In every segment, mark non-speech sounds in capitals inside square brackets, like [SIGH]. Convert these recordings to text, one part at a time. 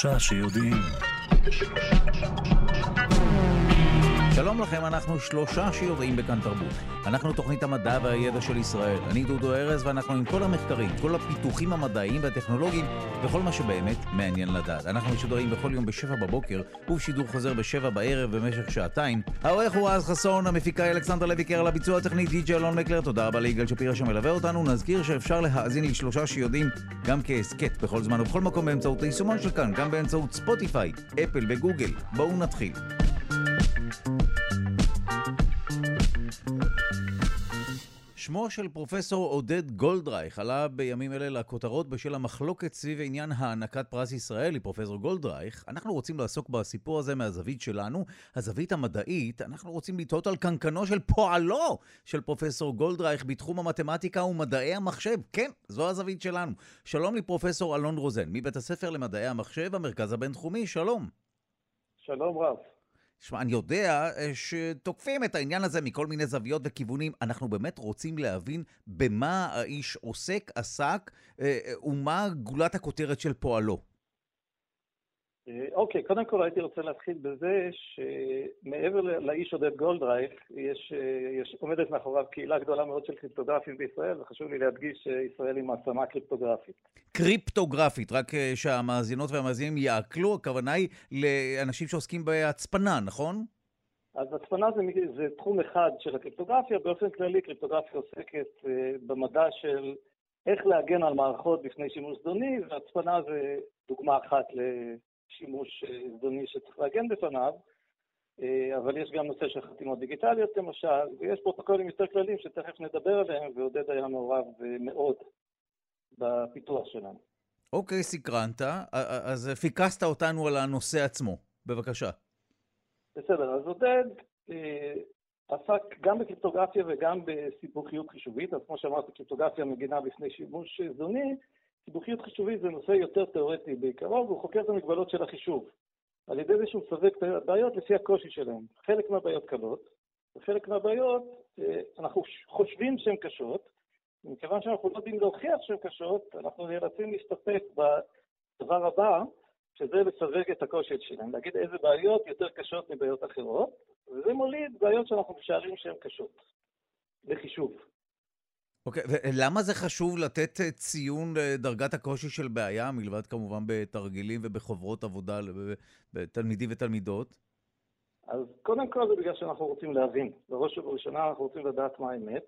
שלושה שיודעים. שלום לכם, אנחנו שלושה שיודעים בכאן תרבות. אנחנו תוכנית המדע והידע של ישראל. אני דודו ארז ואנחנו עם כל המחקרים, כל הפיתוחים המדעיים והטכנולוגיים וכל מה שבאמת מעניין לדעת. אנחנו משודרים בכל יום בשבע בבוקר ובשידור חוזר בשבע בערב במשך שעתיים. העורך הוא רז חסון, המפיקה אלכסנדר לוי קרל, הביצוע הטכני די.ג'י אלון מקלר. תודה רבה ליגאל שפירא שמלווה אותנו. נזכיר שאפשר להאזין לשלושה שיודעים גם כהסכת בכל זמן ובכל מקום באמצעות היישומון של כאן, גם באמצעות ספוטיפיי, אפל וגוגל. בואו נתחיל. שמו של פרופסור עודד גולדרייך עלה בימים אלה לכותרות בשל המחלוקת סביב עניין הענקת פרס ישראל לפרופסור גולדרייך. אנחנו רוצים לעסוק בסיפור הזה מהזווית שלנו, הזווית המדעית. אנחנו רוצים לטעות על קנקנו של פועלו של פרופסור גולדרייך בתחום המתמטיקה ומדעי המחשב. כן, זו הזווית שלנו. שלום לפרופסור אלון רוזן, מבית הספר למדעי המחשב, המרכז הבינתחומי, שלום. שלום רב. שמע, אני יודע אה, שתוקפים את העניין הזה מכל מיני זוויות וכיוונים. אנחנו באמת רוצים להבין במה האיש עוסק, עסק, אה, אה, ומה גולת הכותרת של פועלו. אוקיי, קודם כל הייתי רוצה להתחיל בזה שמעבר לאיש עודד גולדרייך, יש, אה, יש, עומדת מאחוריו קהילה גדולה מאוד של קריפטוגרפים בישראל, וחשוב לי להדגיש שישראל היא מעצמה קריפטוגרפית. קריפטוגרפית, רק אה, שהמאזינות והמאזינים יעקלו, הכוונה היא לאנשים שעוסקים בהצפנה, נכון? אז הצפנה זה, זה תחום אחד של הקריפטוגרפיה, באופן כללי קריפטוגרפיה עוסקת במדע של איך להגן על מערכות בפני שימוש זדוני, והצפנה זה דוגמה אחת שימוש אה, זדוני שצריך להגן בפניו, אה, אבל יש גם נושא של חתימות דיגיטליות למשל, ויש פרוטוקולים יותר כלליים שתכף נדבר עליהם, ועודד היה מעורב אה, מאוד בפיתוח שלהם. אוקיי, סקרנת, אז פיקסת אותנו על הנושא עצמו. בבקשה. בסדר, אז עודד עסק גם בקריפטוגרפיה וגם בסיבוכיות חישובית, אז כמו שאמרתי, קריפטוגרפיה מגינה בפני שימוש זדוני, סיבוכיות חישובית זה נושא יותר תיאורטי בעיקרו, והוא חוקר את המגבלות של החישוב. על ידי זה שהוא מסווג את הבעיות לפי הקושי שלהן. חלק מהבעיות קלות, וחלק מהבעיות אה, אנחנו חושבים שהן קשות, ומכיוון שאנחנו לא יודעים להוכיח שהן קשות, אנחנו נאלצים להסתפק בדבר הבא, שזה לסווג את הקושי שלהן, להגיד איזה בעיות יותר קשות מבעיות אחרות, וזה מוליד בעיות שאנחנו משערים שהן קשות לחישוב. אוקיי, ולמה זה חשוב לתת אה, ציון לדרגת הקושי של בעיה, מלבד כמובן בתרגילים ובחוברות עבודה בתלמידים ותלמידות? אז קודם כל זה בגלל שאנחנו רוצים להבין. בראש ובראשונה אנחנו רוצים לדעת מה האמת.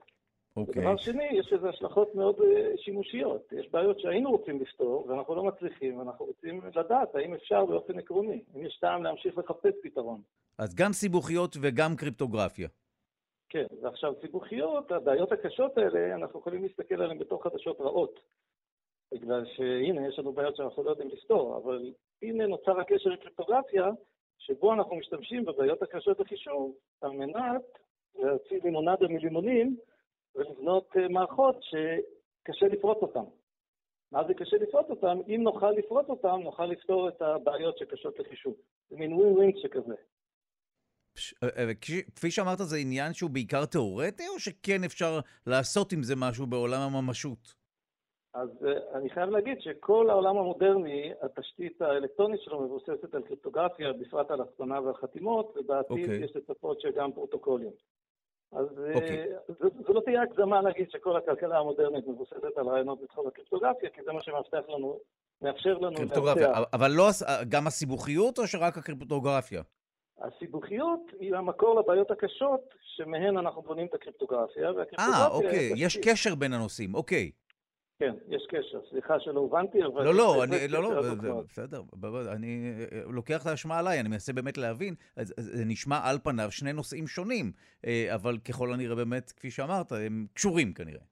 אוקיי. ודבר שני, יש לזה השלכות מאוד אה, שימושיות. יש בעיות שהיינו רוצים לפתור ואנחנו לא מצליחים, ואנחנו רוצים לדעת האם אפשר באופן עקרוני, אם יש טעם להמשיך לחפש פתרון. אז גם סיבוכיות וגם קריפטוגרפיה. כן, ועכשיו סיבוכיות, הבעיות הקשות האלה, אנחנו יכולים להסתכל עליהן בתור חדשות רעות. בגלל שהנה, יש לנו בעיות שאנחנו לא יודעים לפתור, אבל הנה נוצר הקשר לקריפטוגרפיה, שבו אנחנו משתמשים בבעיות הקשות לחישוב על מנת להוציא לימונדה מלימונים ולבנות אה, מערכות שקשה לפרוט אותן. מה זה קשה לפרוט אותן? אם נוכל לפרוט אותן, נוכל לפתור את הבעיות שקשות לחישוב. זה מין ווין ווין שכזה. אה, אה, כפי שאמרת, זה עניין שהוא בעיקר תיאורטי, או שכן אפשר לעשות עם זה משהו בעולם הממשות? אז uh, אני חייב להגיד שכל העולם המודרני, התשתית האלקטרונית שלו מבוססת על קריפטוגרפיה, בפרט על הצפנה ועל חתימות, ובעתיד okay. אוקיי. יש לצפות שגם פרוטוקולים. אז okay. אוקיי. זו, זו לא תהיה הגזמה להגיד שכל הכלכלה המודרנית מבוססת על רעיונות בתחום הקריפטוגרפיה, כי זה מה שמאפשר לנו, מאפשר לנו... קריפטוגרפיה, אבל לא גם הסיבוכיות או שרק הקריפטוגרפיה? הסיבוכיות היא המקור לבעיות הקשות שמהן אנחנו בונים את הקריפטוגרפיה, אה, אוקיי, יש קשר בין הנושאים, אוקיי. כן, יש קשר. סליחה שלא הובנתי, אבל... לא, לא, אני, לא, לא, בסדר, אני אה, לוקח את האשמה עליי, אני מנסה באמת להבין. זה נשמע על פניו שני נושאים שונים, אה, אבל ככל הנראה באמת, כפי שאמרת, הם קשורים כנראה.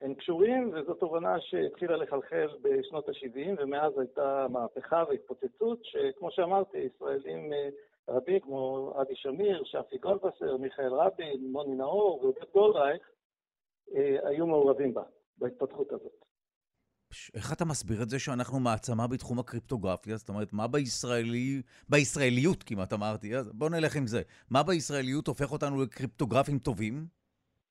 הם קשורים, וזו תובנה שהתחילה לחלחל בשנות ה-70, ומאז הייתה מהפכה והתפוצצות, שכמו שאמרתי, ישראלים אה, רבים כמו אבי שמיר, שפי גולדווסר, מיכאל רבין, מוני נאור ועודד גולדרייך, אה, היו מעורבים בה, בהתפתחות הזאת. איך אתה מסביר את זה שאנחנו מעצמה בתחום הקריפטוגרפיה? זאת אומרת, מה בישראלי... בישראליות כמעט אמרתי, אז בוא נלך עם זה. מה בישראליות הופך אותנו לקריפטוגרפים טובים?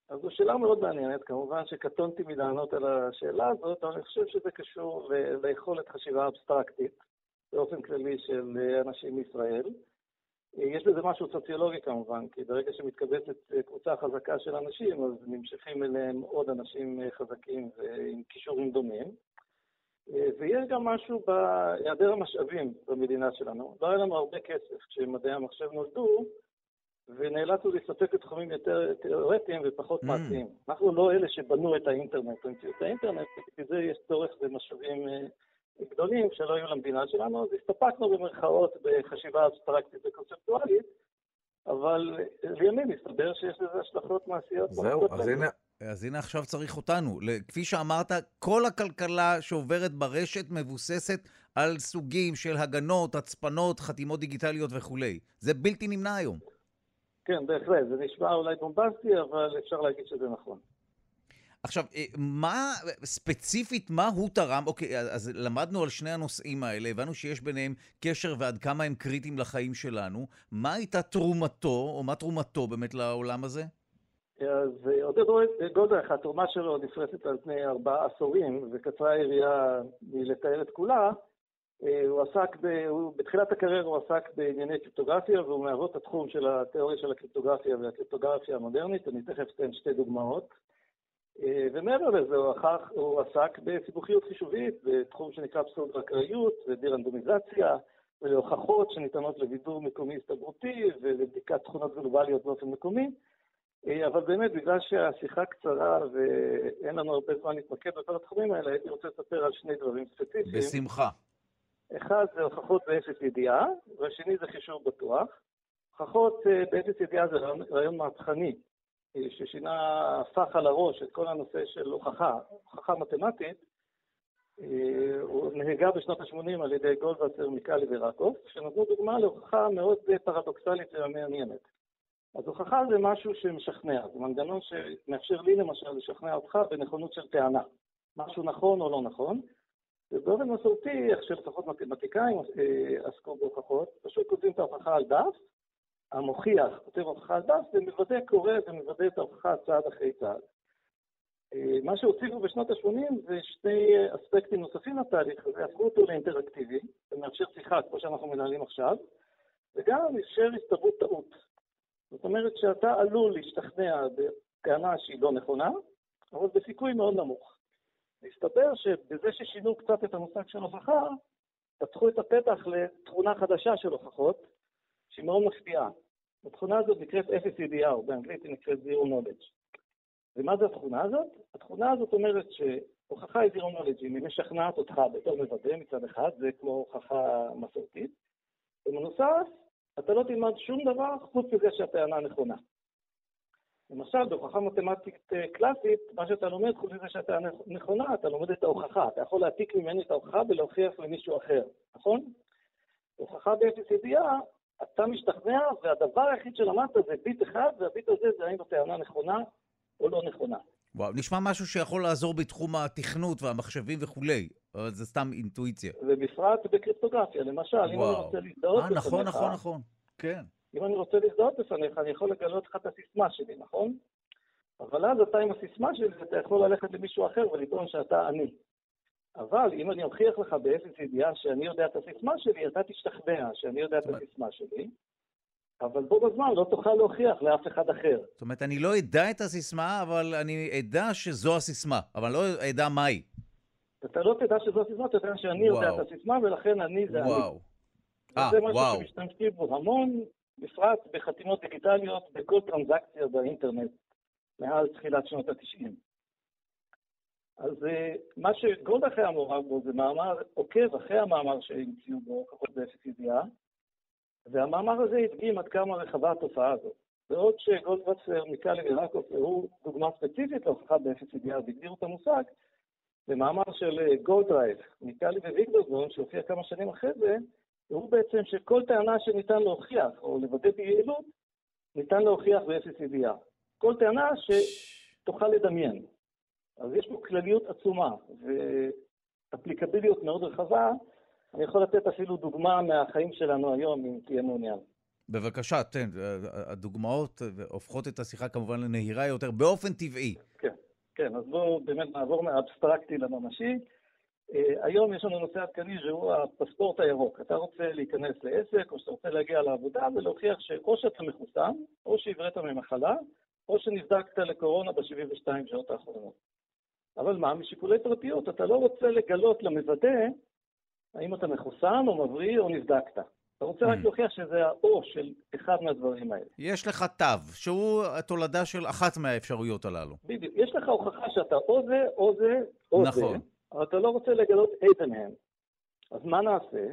אז זו שאלה מאוד מעניינת. כמובן שקטונתי מלענות על השאלה הזאת, אבל אני חושב שזה קשור ליכולת חשיבה אבסטרקטית. באופן כללי של אנשים מישראל. יש בזה משהו סוציולוגי כמובן, כי ברגע שמתקבצת קבוצה חזקה של אנשים, אז נמשכים אליהם עוד אנשים חזקים ועם כישורים דומים. ויש גם משהו בהיעדר המשאבים במדינה שלנו. לא היה לנו הרבה כסף כשמדעי המחשב נולדו, ונאלצנו להסתפק בתחומים יותר תיאורטיים ופחות mm. מעשיים. אנחנו לא אלה שבנו את האינטרנט, המציאו את האינטרנט, כי זה יש צורך במשאבים אה, גדולים שלא היו למדינה שלנו, אז הסתפקנו במרכאות בחשיבה אבסטרקטית וקונספטואלית, אבל לימים מסתבר שיש לזה השלכות מעשיות. זהו, אז הנה, אז הנה עכשיו צריך אותנו. כפי שאמרת, כל הכלכלה שעוברת ברשת מבוססת על סוגים של הגנות, הצפנות, חתימות דיגיטליות וכולי. זה בלתי נמנע היום. כן, בהחלט. זה נשמע אולי בומבסטי, אבל אפשר להגיד שזה נכון. עכשיו, אה, מה, ספציפית, מה הוא תרם? אוקיי, אז למדנו על שני הנושאים האלה, הבנו שיש ביניהם קשר ועד כמה הם קריטיים לחיים שלנו. מה הייתה תרומתו, או מה תרומתו באמת לעולם הזה? אז עודד גולדרך, התרומה שלו נפרסת על פני ארבעה עשורים, וקצרה היריעה מלתאר את כולה. אה, הוא עסק, ב, בתחילת הקריירה הוא עסק בענייני קריפטוגרפיה, והוא מאבות התחום של התיאוריה של הקריפטוגרפיה והקריפטוגרפיה המודרנית, אני תכף אתן שתי דוגמאות. ומעבר לזה הוא, אחר, הוא עסק בסיבוכיות חישובית, בתחום שנקרא פסולת אקראיות ודירנדומיזציה, ולהוכחות שניתנות לווידור מקומי הסתברותי ולבדיקת תכונות גלובליות באופן מקומי. אה, אבל באמת, בגלל שהשיחה קצרה ואין לנו הרבה זמן להתמקד בכל התחומים האלה, הייתי רוצה לספר על שני דברים ספציפיים. בשמחה. אחד זה הוכחות באפס ידיעה, והשני זה חישוב בטוח. הוכחות אה, באפס ידיעה זה רעיון מהפכני, ששינה, הפך על הראש את כל הנושא של הוכחה, הוכחה מתמטית. אה, הוא נהגה בשנות ה-80 על ידי גולדווסר, מיקאלי ורקוף, שנתנו דוגמה להוכחה מאוד פרדוקסלית ומעניינת. אז הוכחה זה משהו שמשכנע, זה מנגנון שמאפשר לי למשל לשכנע אותך בנכונות של טענה. משהו נכון או לא נכון, ובאופן מסורתי, איך שלפחות מתמטיקאים אה, עסקו בהוכחות, פשוט כותבים את ההוכחה על דף, המוכיח כותב הוכחה על דף ומוודא, קורא ומוודא את ההוכחה צעד אחרי צעד. אה, מה שהוציאו בשנות ה-80 זה שני אספקטים נוספים לתהליך הזה, הפכו אותו לאינטראקטיבי, זה מאפשר שיחה כמו שאנחנו מנהלים עכשיו, וגם אפשר הסתברות טעות. זאת אומרת שאתה עלול להשתכנע בטענה שהיא לא נכונה, אבל בסיכוי מאוד נמוך. מסתבר שבזה ששינו קצת את המושג של הוכחה, פתחו את הפתח לתכונה חדשה של הוכחות, שהיא מאוד מפתיעה. התכונה הזאת נקראת או באנגלית היא נקראת Zero Knowledge. ומה זה התכונה הזאת? התכונה הזאת אומרת שהוכחה היא Zero Knowledge, אם היא משכנעת אותך בתור מוודא מצד אחד, זה כמו הוכחה מסורתית, ובנוסף, אתה לא תלמד שום דבר חוץ מזה שהטענה נכונה. למשל, בהוכחה מתמטית אה, קלאסית, מה שאתה לומד, חוץ מזה שאתה נכונה, אתה לומד את ההוכחה. אתה יכול להעתיק ממני את ההוכחה ולהוכיח למישהו אחר, נכון? באפס ידיעה, אתה משתכנע, והדבר היחיד שלמדת זה ביט אחד, והביט הזה זה האם הטענה נכונה או לא נכונה. וואו, נשמע משהו שיכול לעזור בתחום התכנות והמחשבים וכולי, אבל זה סתם אינטואיציה. ובפרט בקריפטוגרפיה, למשל, וואו. אם אני רוצה להזדהות אה, נכון, נכון, נכון, כן. אם אני רוצה להזדהות בפניך, אני יכול לגלות לך את הסיסמה שלי, נכון? אבל אז אתה עם הסיסמה שלי, אתה יכול ללכת למישהו אחר ולטעון שאתה אני. אבל אם אני אוכיח לך באפס ידיעה שאני יודע את הסיסמה שלי, אתה תשתכנע שאני יודע את הסיסמה שלי, אבל בו בזמן לא תוכל להוכיח לאף אחד אחר. זאת אומרת, אני לא אדע את הסיסמה, אבל אני אדע שזו הסיסמה, אבל לא אדע מהי. אתה לא תדע שזו הסיסמה, אתה יודע שאני וואו. יודע את הסיסמה, ולכן אני זה וואו. אני. אה, וואו. זה משהו שמשתמשים בו המון, בפרט בחתימות דיגיטליות בכל טרנזקציה באינטרנט מאז תחילת שנות ה-90. אז אה, מה שגולדרייך מעורב בו זה מאמר עוקב אחרי המאמר שהמציאו בו, הוכחה באפס ידיעה, והמאמר הזה הדגים עד כמה רחבה התופעה הזאת. בעוד שגולדווסר, מיקלי וראקוף הראו דוגמה ספציפית להוכחה באפס ידיעה והגדירו את המושג, במאמר של אה, גולדרייך, מיקלי וויגדרזון, שהופיע כמה שנים אחרי זה, והראו בעצם שכל טענה שניתן להוכיח, או לוודא ביעילות, ניתן להוכיח באפס ידיעה. כל טענה שתוכל לדמיין. אז יש פה כלליות עצומה, ואפליקביליות מאוד רחבה. אני יכול לתת אפילו דוגמה מהחיים שלנו היום, אם תהיה מעוניין. בבקשה, תן. הדוגמאות הופכות את השיחה כמובן לנהירה יותר באופן טבעי. כן, כן. אז בואו באמת נעבור מהאבסטרקטי לממשי. היום יש לנו נושא עדכני שהוא הפספורט הירוק. אתה רוצה להיכנס לעסק, או שאתה רוצה להגיע לעבודה ולהוכיח שאו שאתה מחוסן, או שהבראת ממחלה, או שנבדקת לקורונה ב-72 שעות האחרונות. אבל מה, משיקולי פרטיות, אתה לא רוצה לגלות למוודא האם אתה מחוסן או מבריא או נבדקת. אתה רוצה רק mm. להוכיח שזה האו של אחד מהדברים האלה. יש לך תו, שהוא התולדה של אחת מהאפשרויות הללו. בדיוק. יש לך הוכחה שאתה או זה, או זה, או נכון. זה, אבל אתה לא רוצה לגלות איזה מהם. אז מה נעשה?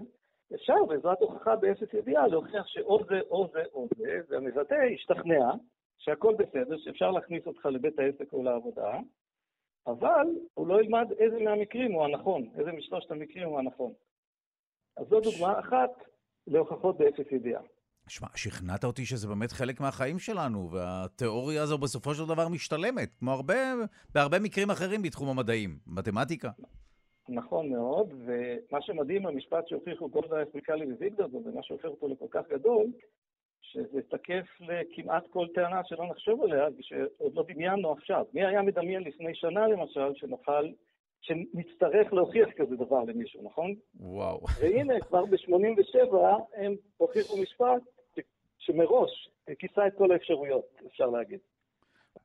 אפשר בעזרת הוכחה באפס ידיעה להוכיח שאו זה, או זה, או זה, והמבטא ישתכנע שהכל בסדר, שאפשר להכניס אותך לבית העסק או לעבודה, אבל הוא לא ילמד איזה מהמקרים הוא הנכון, איזה משלושת המקרים הוא הנכון. אז זו דוגמה אחת להוכחות באפס ידיעה. שמע, שכנעת אותי שזה באמת חלק מהחיים שלנו, והתיאוריה הזו בסופו של דבר משתלמת, כמו הרבה, בהרבה מקרים אחרים בתחום המדעים, מתמטיקה. נכון מאוד, ומה שמדהים במשפט שהוכיחו גולדה אפריקלי וויגדור, ומה שהופך אותו לכל כך גדול, שזה תקף לכמעט כל טענה שלא נחשוב עליה, ושעוד לא דמיינו עכשיו. מי היה מדמיין לפני שנה, למשל, שנוכל, שנצטרך להוכיח כזה דבר למישהו, נכון? וואו. [LAUGHS] והנה, כבר ב-87 הם הוכיחו משפט שמראש כיסה את כל האפשרויות, אפשר להגיד.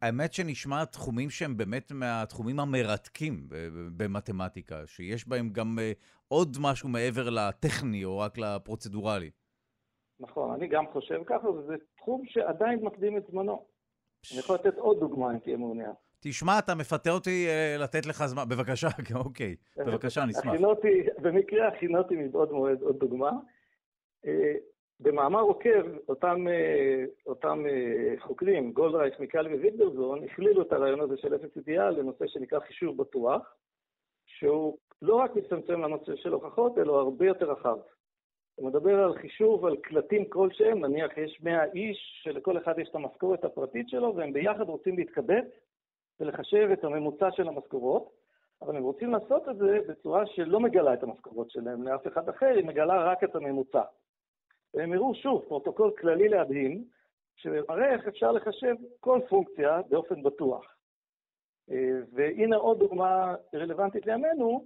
האמת שנשמע תחומים שהם באמת מהתחומים המרתקים במתמטיקה, שיש בהם גם אה, עוד משהו מעבר לטכני או רק לפרוצדורלי. נכון, אני גם חושב ככה, וזה תחום שעדיין מקדים את זמנו. אני יכול לתת עוד דוגמה אם תהיה מעוניין. תשמע, אתה מפתה אותי uh, לתת לך זמן. בבקשה, [LAUGHS] אוקיי. בבקשה, נשמח. הכינותי, במקרה הכינותי מבעוד מועד עוד דוגמה. Uh, במאמר עוקב, אותם, uh, אותם חוקרים, גולדרייך, מיקל ווידברזון, הכלילו את הרעיון הזה של אפס אידיאל לנושא שנקרא חישוב בטוח, שהוא לא רק מצטמצם לנושא של הוכחות, אלא הרבה יותר רחב. הוא מדבר על חישוב על קלטים כלשהם, נניח יש 100 איש שלכל אחד יש את המשכורת הפרטית שלו, והם ביחד רוצים להתקבץ ולחשב את הממוצע של המשכורות, אבל הם רוצים לעשות את זה בצורה שלא מגלה את המשכורות שלהם לאף אחד אחר, היא מגלה רק את הממוצע. והם הראו שוב פרוטוקול כללי מדהים, שמראה איך אפשר לחשב כל פונקציה באופן בטוח. אה, והנה עוד דוגמה רלוונטית לימינו,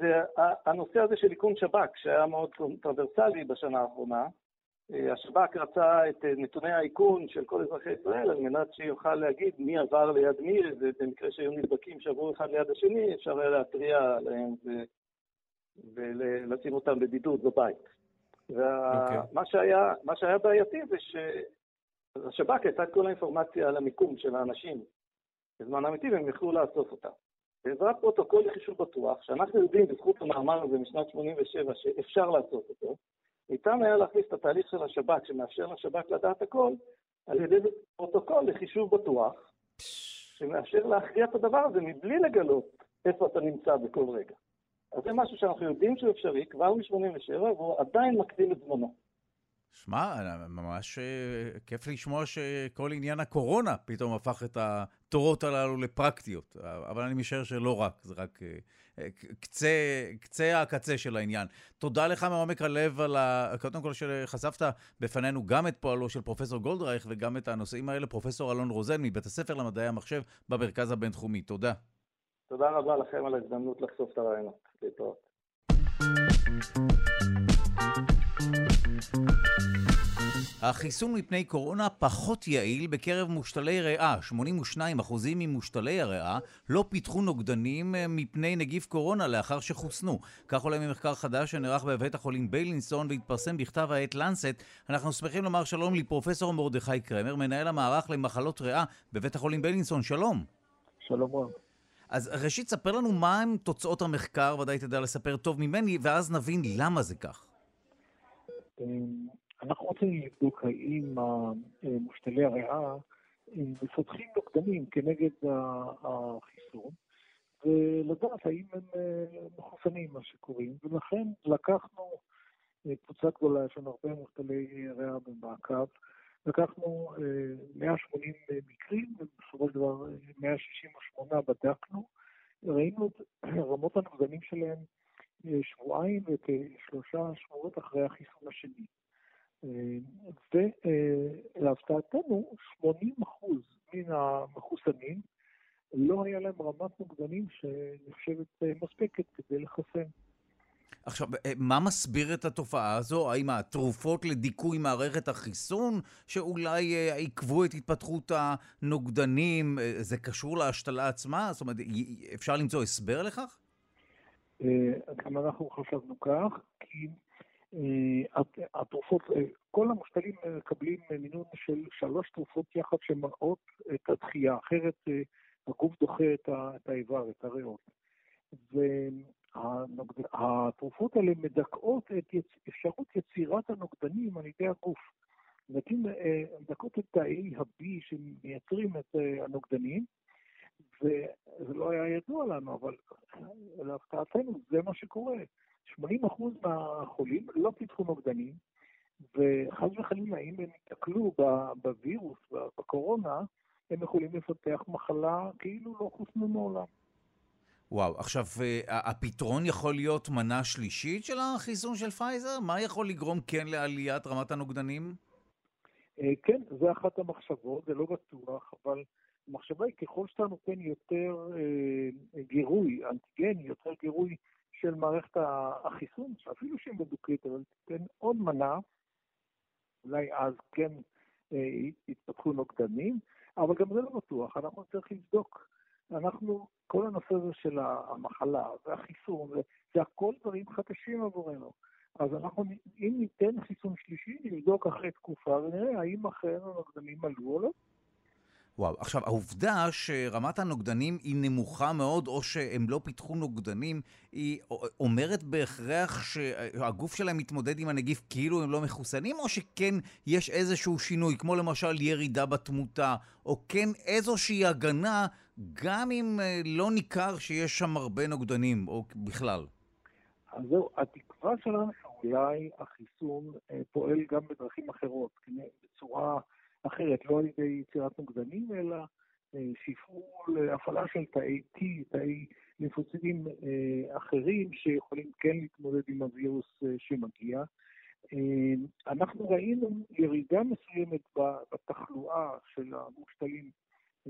זה הנושא הזה של איכון שב"כ, שהיה מאוד קונטרברסלי בשנה האחרונה. השב"כ רצה את נתוני האיכון של כל אזרחי ישראל על מנת שיוכל להגיד מי עבר ליד מי, ובמקרה שהיו נדבקים שעברו אחד ליד השני, אפשר היה להתריע עליהם. ולשים אותם בבידוד בבית. ומה אוקיי. okay. שהיה, שהיה בעייתי זה שלשב"כ הייתה את כל האינפורמציה על המיקום של האנשים בזמן אמיתי, והם יכלו לאסוף אותה. בעזרת פרוטוקול לחישוב בטוח, שאנחנו יודעים בזכות המאמר הזה משנת 87' שאפשר לעשות אותו, ניתן היה להכניס את התהליך של השב"כ, שמאפשר לשב"כ לדעת הכל, על ידי פרוטוקול לחישוב בטוח, שמאפשר להכריע את הדבר הזה מבלי לגלות איפה אתה נמצא בכל רגע. אז זה משהו שאנחנו יודעים שהוא אפשרי כבר מ-87' והוא עדיין מקדים את זמנו. שמע, ממש אה, כיף לשמוע שכל עניין הקורונה פתאום הפך את התורות הללו לפרקטיות. אבל אני משער שלא רק, זה רק אה, אה, קצה, קצה הקצה של העניין. תודה לך מעומק הלב על ה... קודם כל שחשפת בפנינו גם את פועלו של פרופסור גולדרייך וגם את הנושאים האלה, פרופסור אלון רוזן מבית הספר למדעי המחשב במרכז הבינתחומי. תודה. תודה רבה לכם על ההזדמנות לחשוף את הרעיונות. להתראות. החיסון מפני קורונה פחות יעיל בקרב מושתלי ריאה. 82% ממושתלי הריאה לא פיתחו נוגדנים אה, מפני נגיף קורונה לאחר שחוסנו. כך עולה ממחקר חדש שנערך בבית החולים ביילינסון והתפרסם בכתב העת לנסט. אנחנו שמחים לומר שלום לפרופסור מרדכי קרמר, מנהל המערך למחלות ריאה בבית החולים ביילינסון. שלום. שלום רב. אז ראשית, ספר לנו מהם תוצאות המחקר, ודאי תדע לספר טוב ממני, ואז נבין למה זה כך. אנחנו רוצים לבדוק האם מושתלי הריאה מפתחים נוגדנים כנגד החיסון, ולדעת האם הם אה, מחוסנים, מה שקוראים, ולכן לקחנו אה, קבוצה גדולה, יש לנו הרבה מושתלי ריאה במעקב, לקחנו 180 אה, מקרים, ובסופו של דבר 168 בדקנו, ראינו את רמות הנוגדנים שלהם שבועיים וכשלושה שבועות אחרי החיסון השני. ולהפתעתנו, 80% מן המחוסנים לא היה להם רמת נוגדנים שנחשבת מספקת כדי לחסן. עכשיו, אה, מה מסביר את התופעה הזו? האם התרופות לדיכוי מערכת החיסון, שאולי אה, עיכבו את התפתחות הנוגדנים, אה, זה קשור להשתלה עצמה? זאת אומרת, אפשר למצוא הסבר לכך? גם אנחנו חשבנו כך, כי התרופות, כל המושתלים מקבלים מינון של שלוש תרופות יחד שמראות את הדחייה, אחרת הגוף דוחה את האיבר, את הריאות. התרופות האלה מדכאות את אפשרות יצירת הנוגדנים על ידי הגוף. נתים אה, מדכאות את תאי ה-B שמייצרים את אה, הנוגדנים, וזה לא היה ידוע לנו, אבל להפתעתנו זה מה שקורה. 80% מהחולים לא פיתחו נוגדנים, וחס וחלילה, אם הם ייתקלו בווירוס, בקורונה, הם יכולים לפתח מחלה כאילו לא חוסנו מעולם. וואו, עכשיו, אה, הפתרון יכול להיות מנה שלישית של החיסון של פייזר? מה יכול לגרום כן לעליית רמת הנוגדנים? אה, כן, זה אחת המחשבות, זה לא בטוח, אבל המחשבה היא ככל שאתה נותן יותר אה, גירוי, אנטיגני, יותר גירוי של מערכת החיסון, אפילו שהיא מדוכאת, אבל תיתן עוד מנה, אולי אז כן יתפתחו נוגדנים, אבל גם זה לא בטוח, אנחנו צריכים לבדוק. אנחנו, כל הנושא הזה של המחלה והחיסון, זה הכל דברים חדשים עבורנו. אז אנחנו, אם ניתן חיסון שלישי, נבדוק אחרי תקופה ונראה האם אכן הנוגדנים עלו או לא. וואו, עכשיו, העובדה שרמת הנוגדנים היא נמוכה מאוד, או שהם לא פיתחו נוגדנים, היא אומרת בהכרח שהגוף שלהם מתמודד עם הנגיף כאילו הם לא מחוסנים, או שכן יש איזשהו שינוי, כמו למשל ירידה בתמותה, או כן איזושהי הגנה, גם אם אה, לא ניכר שיש שם הרבה נוגדנים, או בכלל? אז זהו, התקווה שלנו שאולי החיסון אה, פועל גם בדרכים אחרות, בצורה... אחרת, לא על ידי יצירת נוגדנים, אלא אה, שפעול, הפעלה של תאי T, תאי לימפוצידים אה, אחרים שיכולים כן להתמודד עם הווירוס אה, שמגיע. אנחנו ראינו ירידה מסוימת בתחלואה של המושתלים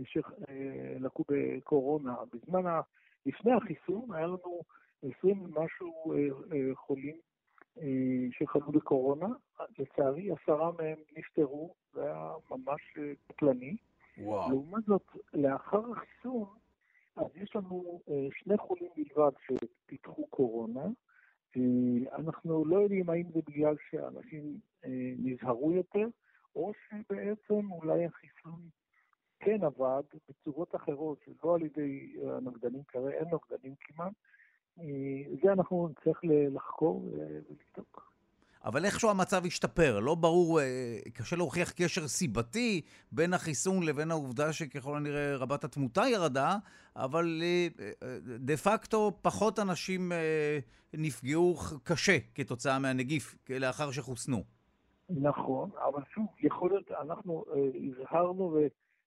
שלקו בקורונה. בזמן, לפני החיסון היה לנו 20 ומשהו חולים אה, שחלו בקורונה. לצערי, עשרה מהם נפטרו, זה היה ממש אה, קטלני. וואו. לעומת זאת, לאחר החיסון, אז יש לנו אה, שני חולים בלבד שפיתחו קורונה. אנחנו לא יודעים האם זה בגלל שאנשים נזהרו יותר, או שבעצם אולי החיסון כן עבד בצורות אחרות, שלא על ידי הנוגדנים, כרגע אין נוגדנים כמעט, זה אנחנו נצטרך לחקור ולבדוק. אבל איכשהו המצב השתפר, לא ברור, אה, קשה להוכיח קשר סיבתי בין החיסון לבין העובדה שככל הנראה רבת התמותה ירדה, אבל אה, אה, דה פקטו פחות אנשים נפגעו קשה כתוצאה מהנגיף לאחר שחוסנו. נכון, אבל שוב, יכול להיות, אנחנו הזהרנו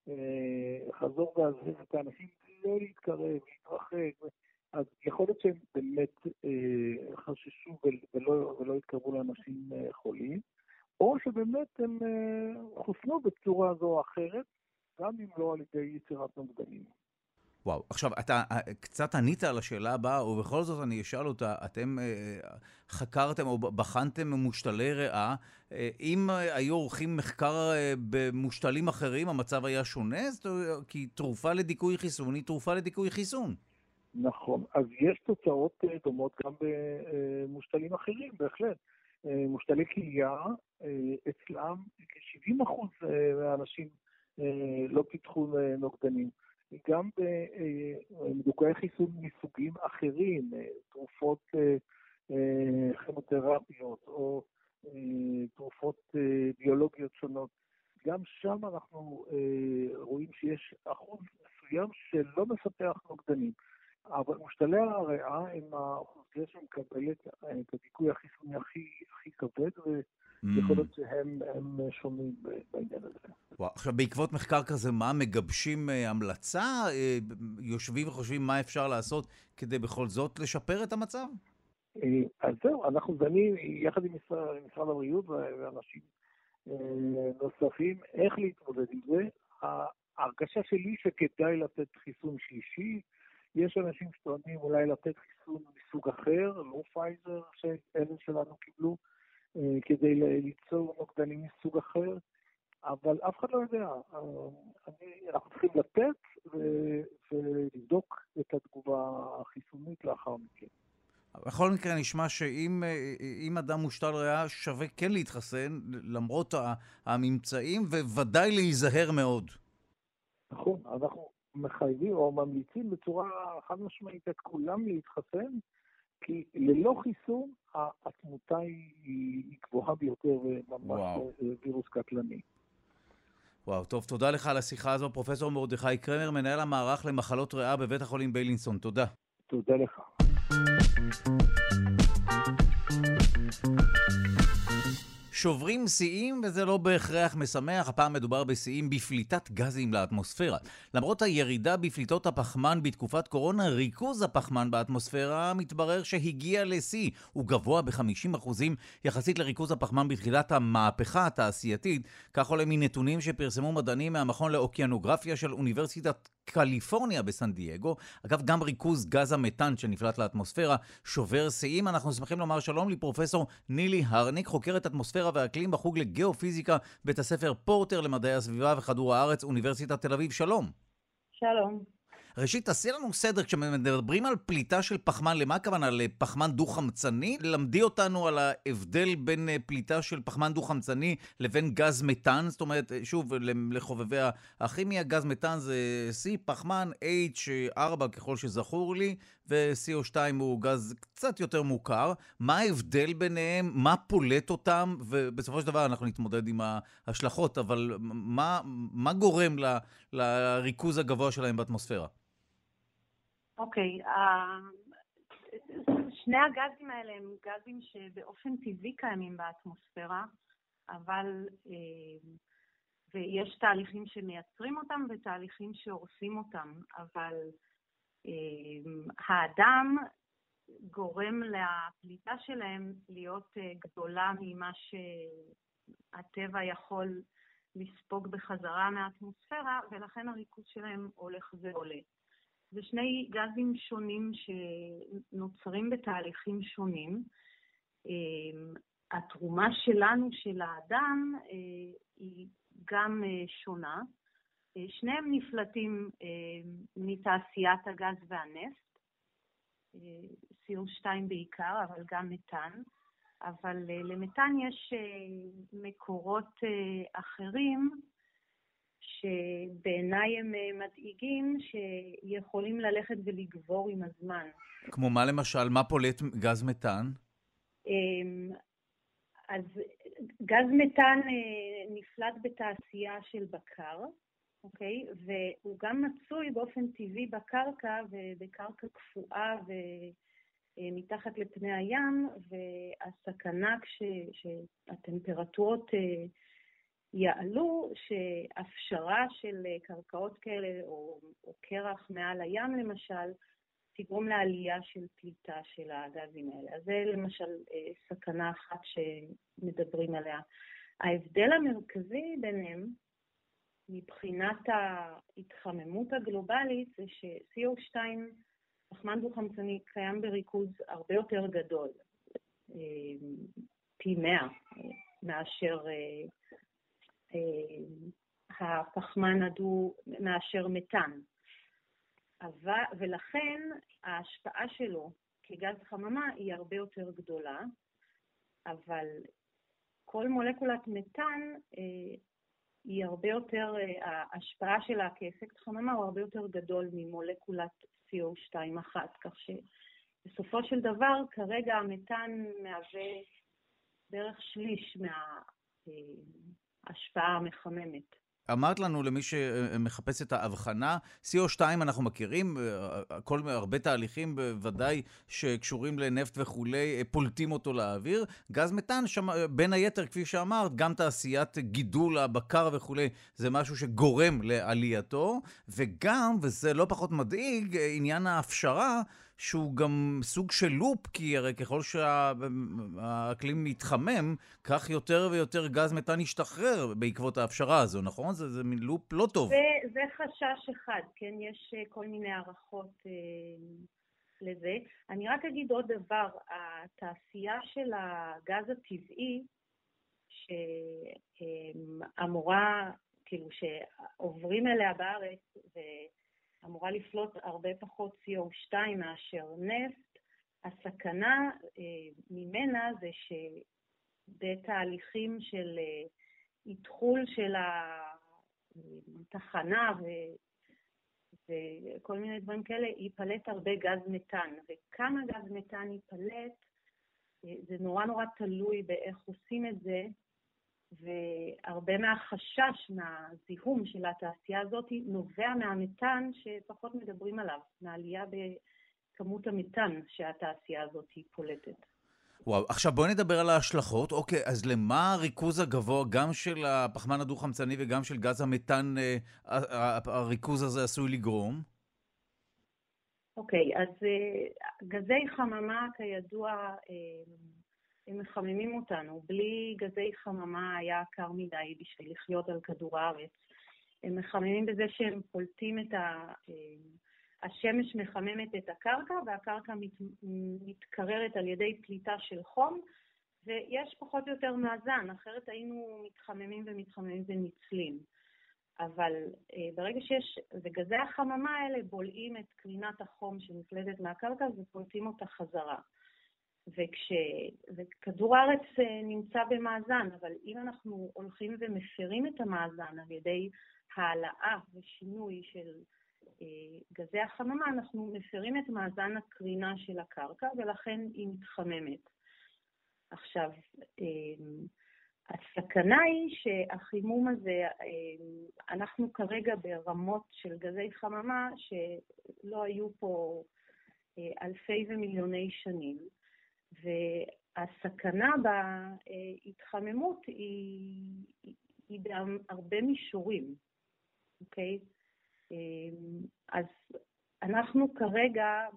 וחזור והזהיר את האנשים לא להתקרב, להתרחק. אז יכול להיות שהם באמת אה, חששו ולא, ולא התקרבו לאנשים אה, חולים, או שבאמת הם אה, חוסנו בצורה זו או אחרת, גם אם לא על ידי יצירת נוגדנים. וואו, עכשיו, אתה אה, קצת ענית על השאלה הבאה, ובכל זאת אני אשאל אותה, אתם אה, חקרתם או בחנתם מושתלי ריאה, אה, אם היו עורכים מחקר אה, במושתלים אחרים, המצב היה שונה? זאת, כי תרופה לדיכוי חיסון היא תרופה לדיכוי חיסון. נכון. אז יש תוצאות אה, דומות גם במושתלים אחרים, בהחלט. אה, מושתלי כליה, אה, אצלם כ-70% מהאנשים לא פיתחו נוגדנים. גם במדוכאי חיסון מסוגים אחרים, תרופות כימותרפיות או תרופות ביולוגיות שונות, גם שם אנחנו רואים שיש אחוז מסוים שלא מפתח נוגדנים. מושתלי הריאה הם האוכלוסייה שמקבלת את הדיכוי החיסוני הכי, הכי כבד, ויכול להיות שהם שונים בעניין הזה. וואו, עכשיו, בעקבות מחקר כזה, מה, מגבשים אה, המלצה? אה, יושבים וחושבים מה אפשר לעשות כדי בכל זאת לשפר את המצב? אה, אז זהו, אנחנו דנים יחד עם משרד, משרד הבריאות ואנשים נוספים איך להתמודד עם זה. ההרגשה שלי שכדאי לתת חיסון שלישי. יש אנשים שטוענים אולי לתת חיסון מסוג אחר, לא פייזר שאלה שלנו קיבלו, אה, כדי ליצור נוגדנים מסוג אחר, אבל אף אחד לא יודע. אה, אני, אנחנו צריכים לתת ולבדוק את התגובה החיסונית לאחר מכן. בכל מקרה נשמע שאם אה, אדם מושתל ריאה שווה כן להתחסן, למרות הממצאים, וודאי להיזהר מאוד. נכון, אנחנו מחייבים או ממליצים בצורה חד משמעית את כולם להתחסן, כי ללא חיסון התמותה היא גבוהה ביותר וממש וירוס קטלני. וואו, טוב, תודה לך על השיחה הזו, פרופסור מרדכי קרמר, מנהל המערך למחלות ריאה בבית החולים ביילינסון. תודה. תודה לך. שוברים שיאים, וזה לא בהכרח משמח, הפעם מדובר בשיאים בפליטת גזים לאטמוספירה. למרות הירידה בפליטות הפחמן בתקופת קורונה, ריכוז הפחמן באטמוספירה מתברר שהגיע לשיא. הוא גבוה ב-50% יחסית לריכוז הפחמן בתחילת המהפכה התעשייתית, כך עולה מנתונים שפרסמו מדענים מהמכון לאוקיינוגרפיה של אוניברסיטת קליפורניה בסן דייגו. אגב, גם ריכוז גז המתאן שנפלט לאטמוספירה שובר שיאים. אנחנו שמחים לומר שלום לפרופסור נילי הרניק, חוקרת אטמוספירה והאקלים בחוג לגיאופיזיקה, בית הספר פורטר למדעי הסביבה וכדור הארץ, אוניברסיטת תל אביב. שלום. שלום. ראשית, תעשי לנו סדר, כשמדברים על פליטה של פחמן, למה הכוונה? לפחמן דו-חמצני? למדי אותנו על ההבדל בין אה, פליטה של פחמן דו-חמצני לבין גז מתאן? זאת אומרת, אה, שוב, לחובבי הכימיה, גז מתאן זה C, פחמן H4 ככל שזכור לי, ו-CO2 הוא גז קצת יותר מוכר. מה ההבדל ביניהם? מה פולט אותם? ובסופו של דבר אנחנו נתמודד עם ההשלכות, אבל מה, מה גורם ל, לריכוז הגבוה שלהם באטמוספירה? אוקיי, okay, uh, שני הגזים האלה הם גזים שבאופן טבעי קיימים באטמוספירה, אבל uh, ויש תהליכים שמייצרים אותם ותהליכים שהורסים אותם, אבל האדם גורם לפליטה שלהם להיות uh, גדולה ממה שהטבע יכול לספוג בחזרה מהאטמוספירה, ולכן הריכוז שלהם הולך ועולה. זה שני גזים שונים שנוצרים בתהליכים שונים. אמ, התרומה שלנו, של האדם, אה, היא גם אה, שונה. אה, שניהם נפלטים מתעשיית הגז והנפט, CO2 בעיקר, אבל גם מתאן. אבל למתאן יש מקורות אחרים שבעיניי הם אה, מדאיגים, שיכולים ללכת ולגבור עם הזמן. כמו מה למשל? מה פולט גז מתאן? אמ, אז גז מתאן אה, נפלט בתעשייה של בקר, אוקיי? והוא גם מצוי באופן טבעי בקרקע ובקרקע קפואה ומתחת אה, לפני הים, והסכנה כשהטמפרטורות יעלו שהפשרה של קרקעות כאלה, או, או קרח מעל הים למשל, תגרום לעלייה של פליטה של הגזים האלה. אז זה למשל אה, סכנה אחת שמדברים עליה. ההבדל המרכזי ביניהם, מבחינת ההתחממות הגלובלית, זה ש-CO2, פחמן דו-חמצני, קיים בריכוז הרבה יותר גדול, אה, פי 100 אה, מאשר אה, הפחמן הדו מאשר מתאן. ולכן ההשפעה שלו כגז חממה היא הרבה יותר גדולה, אבל כל מולקולת מתאן אה, היא הרבה יותר, אה, ההשפעה שלה כאפקט חממה הוא הרבה יותר גדול ממולקולת CO2 אחת, כך שבסופו של דבר כרגע המתאן מהווה בערך שליש מה... אה, המחממת. אמרת לנו, למי שמחפש את ההבחנה, CO2 אנחנו מכירים, כל, הרבה תהליכים בוודאי שקשורים לנפט וכולי, פולטים אותו לאוויר. גז מתאן, שם, בין היתר, כפי שאמרת, גם תעשיית גידול הבקר וכולי, זה משהו שגורם לעלייתו, וגם, וזה לא פחות מדאיג, עניין ההפשרה, שהוא גם סוג של לופ, כי הרי ככל שהאקלים מתחמם, כך יותר ויותר גז מתאן ישתחרר בעקבות ההפשרה הזו, נכון? זה, זה מין לופ לא טוב. זה, זה חשש אחד, כן? יש אה, כל מיני הערכות אה, לזה. אני רק אגיד עוד דבר, התעשייה של הגז הטבעי, שאמורה, כאילו, שעוברים אליה בארץ, ואמורה לפלוט הרבה פחות CO2 מאשר נפט, הסכנה אה, ממנה זה שבתהליכים של איתחול של התחנה וכל מיני דברים כאלה, ייפלט הרבה גז מתאן. וכמה גז מתאן ייפלט, אה, זה נורא נורא תלוי באיך עושים את זה, והרבה מהחשש מהזיהום של התעשייה הזאת נובע מהמתאן שפחות מדברים עליו, מהעלייה בכמות המתאן שהתעשייה הזאת פולטת. וואו, עכשיו בואי נדבר על ההשלכות. אוקיי, אז למה הריכוז הגבוה, גם של הפחמן הדו-חמצני וגם של גז המתאן, אה, הריכוז הזה עשוי לגרום? אוקיי, אז אה, גזי חממה, כידוע, אה, הם מחממים אותנו. בלי גזי חממה היה קר מדי בשביל לחיות על כדור הארץ. הם מחממים בזה שהם פולטים את ה... השמש מחממת את הקרקע והקרקע מת, מתקררת על ידי פליטה של חום ויש פחות או יותר מאזן, אחרת היינו מתחממים ומתחממים וניצלים. אבל אה, ברגע שיש, וגזי החממה האלה בולעים את קרינת החום שנפלטת מהקרקע ופולטים אותה חזרה. וכש... וכדור הארץ אה, נמצא במאזן, אבל אם אנחנו הולכים ומפרים את המאזן על ידי העלאה ושינוי של אה, גזי החממה, אנחנו מפרים את מאזן הקרינה של הקרקע ולכן היא מתחממת. עכשיו, אה, הסכנה היא שהחימום הזה, אנחנו כרגע ברמות של גזי חממה שלא היו פה אלפי ומיליוני שנים, והסכנה בהתחממות היא, היא בהרבה מישורים, אוקיי? אז אנחנו כרגע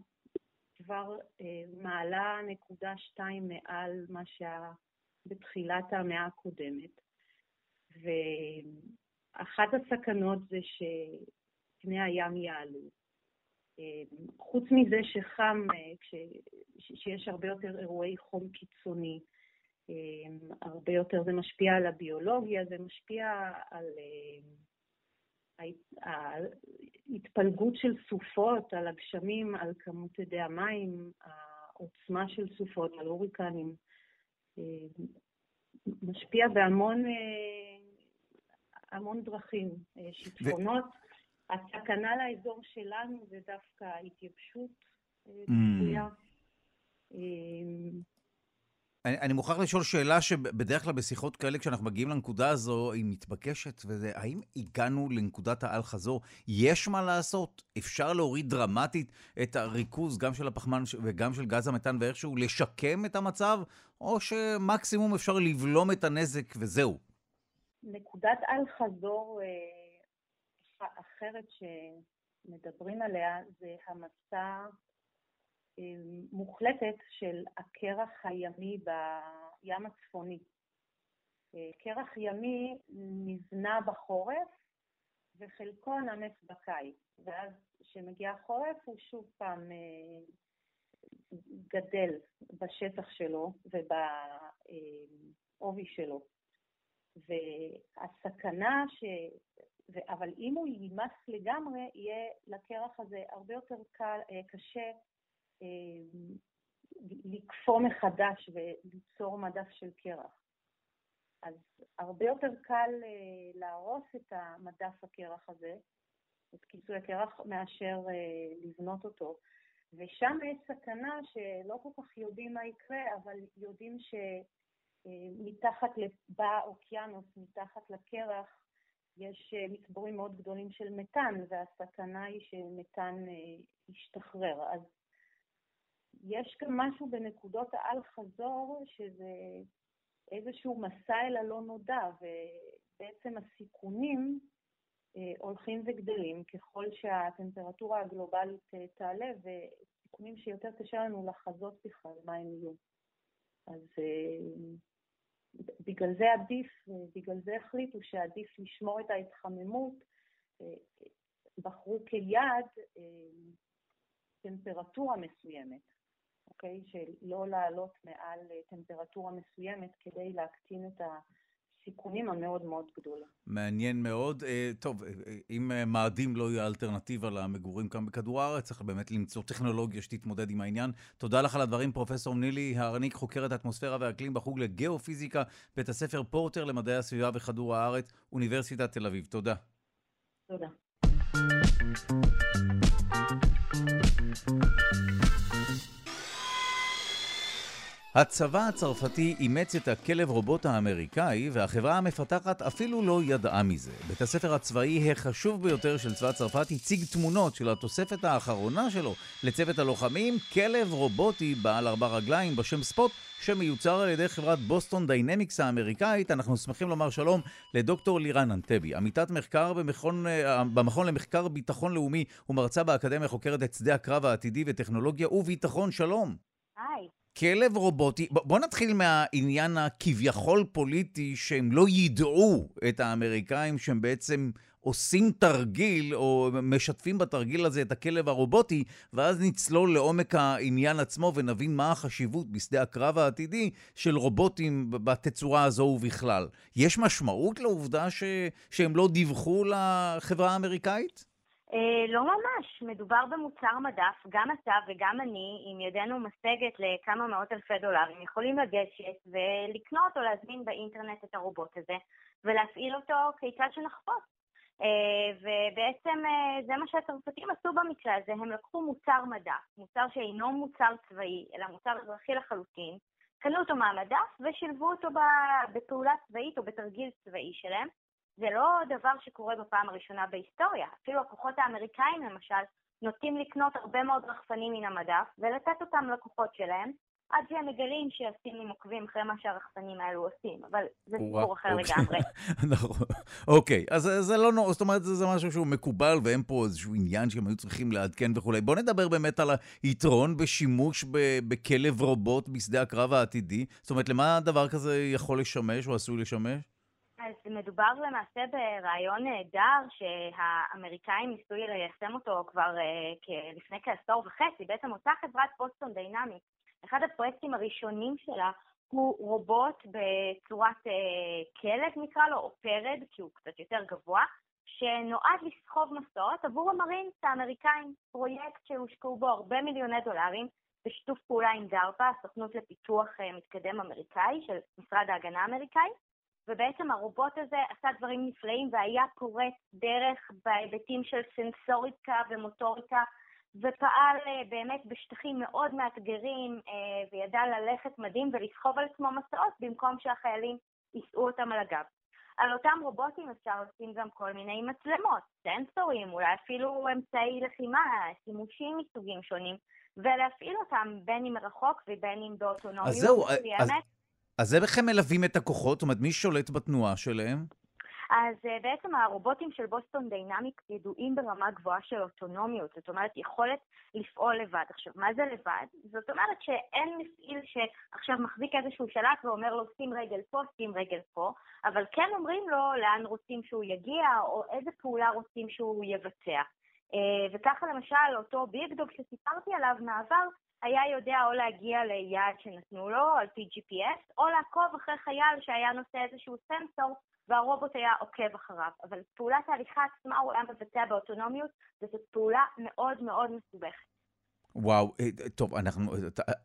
כבר אה, מעלה נקודה שתיים מעל מה שהיה בתחילת המאה הקודמת, ואחת הסכנות זה שפני הים יעלו. חוץ מזה שחם, אה, שיש הרבה יותר אירועי חום קיצוני, אמ, הרבה יותר זה משפיע על הביולוגיה, זה משפיע על ההתפלגות של סופות על הגשמים, על כמות אדי המים, העוצמה של סופות, על הוריקנים, אה, משפיע בהמון אה, המון דרכים. אה, שיטפונות, ו... הסכנה לאזור שלנו זה דווקא התייבשות צפויה. Mm. אני, אני מוכרח לשאול שאלה שבדרך כלל בשיחות כאלה, כשאנחנו מגיעים לנקודה הזו, היא מתבקשת, וזה, האם הגענו לנקודת האל-חזור? יש מה לעשות? אפשר להוריד דרמטית את הריכוז, גם של הפחמן וגם של גז המתאן, ואיכשהו לשקם את המצב, או שמקסימום אפשר לבלום את הנזק וזהו? נקודת אל-חזור אה, אחרת שמדברים עליה זה המסע מוחלטת של הקרח הימי בים הצפוני. קרח ימי נבנה בחורף וחלקו נמס בקיץ, ואז כשמגיע החורף הוא שוב פעם אה, גדל בשטח שלו ובעובי שלו. והסכנה ש... אבל אם הוא יימס לגמרי, יהיה לקרח הזה הרבה יותר קל, אה, קשה אה, לקפוא מחדש וליצור מדף של קרח. אז הרבה יותר קל אה, להרוס את המדף הקרח הזה, את כיסוי הקרח, מאשר לבנות אותו. ושם יש סכנה שלא כל כך יודעים מה יקרה, אבל יודעים שמתחת, באוקיינוס, מתחת לקרח, יש מצבורים מאוד גדולים של מתאן, והסכנה היא שמתאן ישתחרר. אז יש גם משהו בנקודות האל-חזור, שזה איזשהו מסע אל הלא נודע, ובעצם הסיכונים אה, הולכים וגדלים ככל שהטמפרטורה הגלובלית אה, תעלה, סיכונים שיותר קשה לנו לחזות בכלל מה הם יהיו. אז אה, בגלל זה עדיף, בגלל זה החליטו שעדיף לשמור את ההתחממות, אה, בחרו כיעד טמפרטורה מסוימת, אוקיי? שלא לעלות מעל טמפרטורה מסוימת כדי להקטין את ה... הסיכונים המאוד מאוד גדולים. מעניין מאוד. אה, טוב, אה, אה, אם מאדים לא יהיה אלטרנטיבה למגורים כאן בכדור הארץ, צריך באמת למצוא טכנולוגיה שתתמודד עם העניין. תודה לך על הדברים, פרופסור נילי הרניק, חוקרת אטמוספירה ואקלים בחוג לגיאופיזיקה, בית הספר פורטר למדעי הסביבה וכדור הארץ, אוניברסיטת תל אביב. תודה. תודה. הצבא הצרפתי אימץ את הכלב רובוט האמריקאי, והחברה המפתחת אפילו לא ידעה מזה. בית הספר הצבאי החשוב ביותר של צבא צרפת הציג תמונות של התוספת האחרונה שלו לצוות הלוחמים, כלב רובוטי בעל ארבע רגליים בשם Spot, שמיוצר על ידי חברת Boston Dynamics האמריקאית. אנחנו שמחים לומר שלום לדוקטור לירן ענתבי, עמיתת מחקר במכון, אה, במכון למחקר ביטחון לאומי ומרצה באקדמיה חוקרת את שדה הקרב העתידי וטכנולוגיה וביטחון. שלום. היי. כלב רובוטי, בוא נתחיל מהעניין הכביכול פוליטי שהם לא ידעו את האמריקאים שהם בעצם עושים תרגיל או משתפים בתרגיל הזה את הכלב הרובוטי ואז נצלול לעומק העניין עצמו ונבין מה החשיבות בשדה הקרב העתידי של רובוטים בתצורה הזו ובכלל. יש משמעות לעובדה ש... שהם לא דיווחו לחברה האמריקאית? אה, לא ממש, מדובר במוצר מדף, גם אתה וגם אני, עם ידנו משגת לכמה מאות אלפי דולרים, יכולים לגשת ולקנות או להזמין באינטרנט את הרובוט הזה ולהפעיל אותו כיצד שנחפוץ. אה, ובעצם אה, זה מה שהצרפתים עשו במקרה הזה, הם לקחו מוצר מדף, מוצר שאינו מוצר צבאי, אלא מוצר אזרחי לחלוטין, קנו אותו מהמדף ושילבו אותו בפעולה צבאית או בתרגיל צבאי שלהם, זה לא דבר שקורה בפעם הראשונה בהיסטוריה. אפילו הכוחות האמריקאים, למשל, נוטים לקנות הרבה מאוד רחפנים מן המדף ולתת אותם לכוחות שלהם, עד שהם מגלים שהסינים עוקבים אחרי מה שהרחפנים האלו עושים, אבל זה סיפור אחר. לגמרי. [LAUGHS] נכון, אוקיי, אז זה לא נורא, זאת אומרת, זה משהו שהוא מקובל ואין פה איזשהו עניין שהם היו צריכים לעדכן וכולי. בואו נדבר באמת על היתרון בשימוש בכלב רובוט בשדה הקרב העתידי. זאת אומרת, למה דבר כזה יכול לשמש או עשוי לשמש? אז מדובר למעשה ברעיון נהדר שהאמריקאים ניסו ליישם אותו כבר uh, לפני כעשור וחצי. בעצם אותה חברת בוסטון דיינמיק, אחד הפרויקטים הראשונים שלה הוא רובוט בצורת uh, כלב נקרא לו, או פרד, כי הוא קצת יותר גבוה, שנועד לסחוב מסעות עבור המרינס האמריקאים, פרויקט שהושקעו בו הרבה מיליוני דולרים בשיתוף פעולה עם דארפה, הסוכנות לפיתוח uh, מתקדם אמריקאי של משרד ההגנה האמריקאי. ובעצם הרובוט הזה עשה דברים נפלאים והיה פורץ דרך בהיבטים של סנסוריקה ומוטוריקה, ופעל אה, באמת בשטחים מאוד מאתגרים, אה, וידע ללכת מדהים ולסחוב על עצמו מסעות במקום שהחיילים יישאו אותם על הגב. על אותם רובוטים אפשר לשים גם כל מיני מצלמות, סנסורים, אולי אפילו אמצעי לחימה, שימושים מסוגים שונים, ולהפעיל אותם בין אם מרחוק ובין אם באוטונומיות. אז זהו, אז, אז איך הם מלווים את הכוחות? זאת אומרת, מי שולט בתנועה שלהם? אז uh, בעצם הרובוטים של בוסטון דיינמיק ידועים ברמה גבוהה של אוטונומיות, זאת אומרת יכולת לפעול לבד. עכשיו, מה זה לבד? זאת אומרת שאין מפעיל שעכשיו מחזיק איזשהו שלט ואומר לו שים רגל פה, שים רגל פה, אבל כן אומרים לו לאן רוצים שהוא יגיע או איזה פעולה רוצים שהוא יבצע. Uh, וככה למשל אותו ביגדוג שסיפרתי עליו מעבר, היה יודע או להגיע ליעד שנתנו לו על פי GPS, או לעקוב אחרי חייל שהיה נושא איזשהו סנסור והרובוט היה עוקב אחריו. אבל פעולת ההליכה עצמה הוא היה מבצע באוטונומיות, וזו פעולה מאוד מאוד מסובכת. וואו, אה, טוב, אנחנו,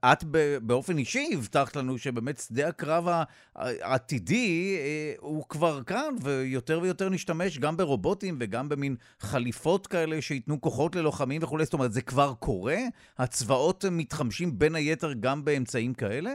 את באופן אישי הבטחת לנו שבאמת שדה הקרב העתידי אה, הוא כבר כאן, ויותר ויותר נשתמש גם ברובוטים וגם במין חליפות כאלה שייתנו כוחות ללוחמים וכולי. זאת אומרת, זה כבר קורה? הצבאות מתחמשים בין היתר גם באמצעים כאלה?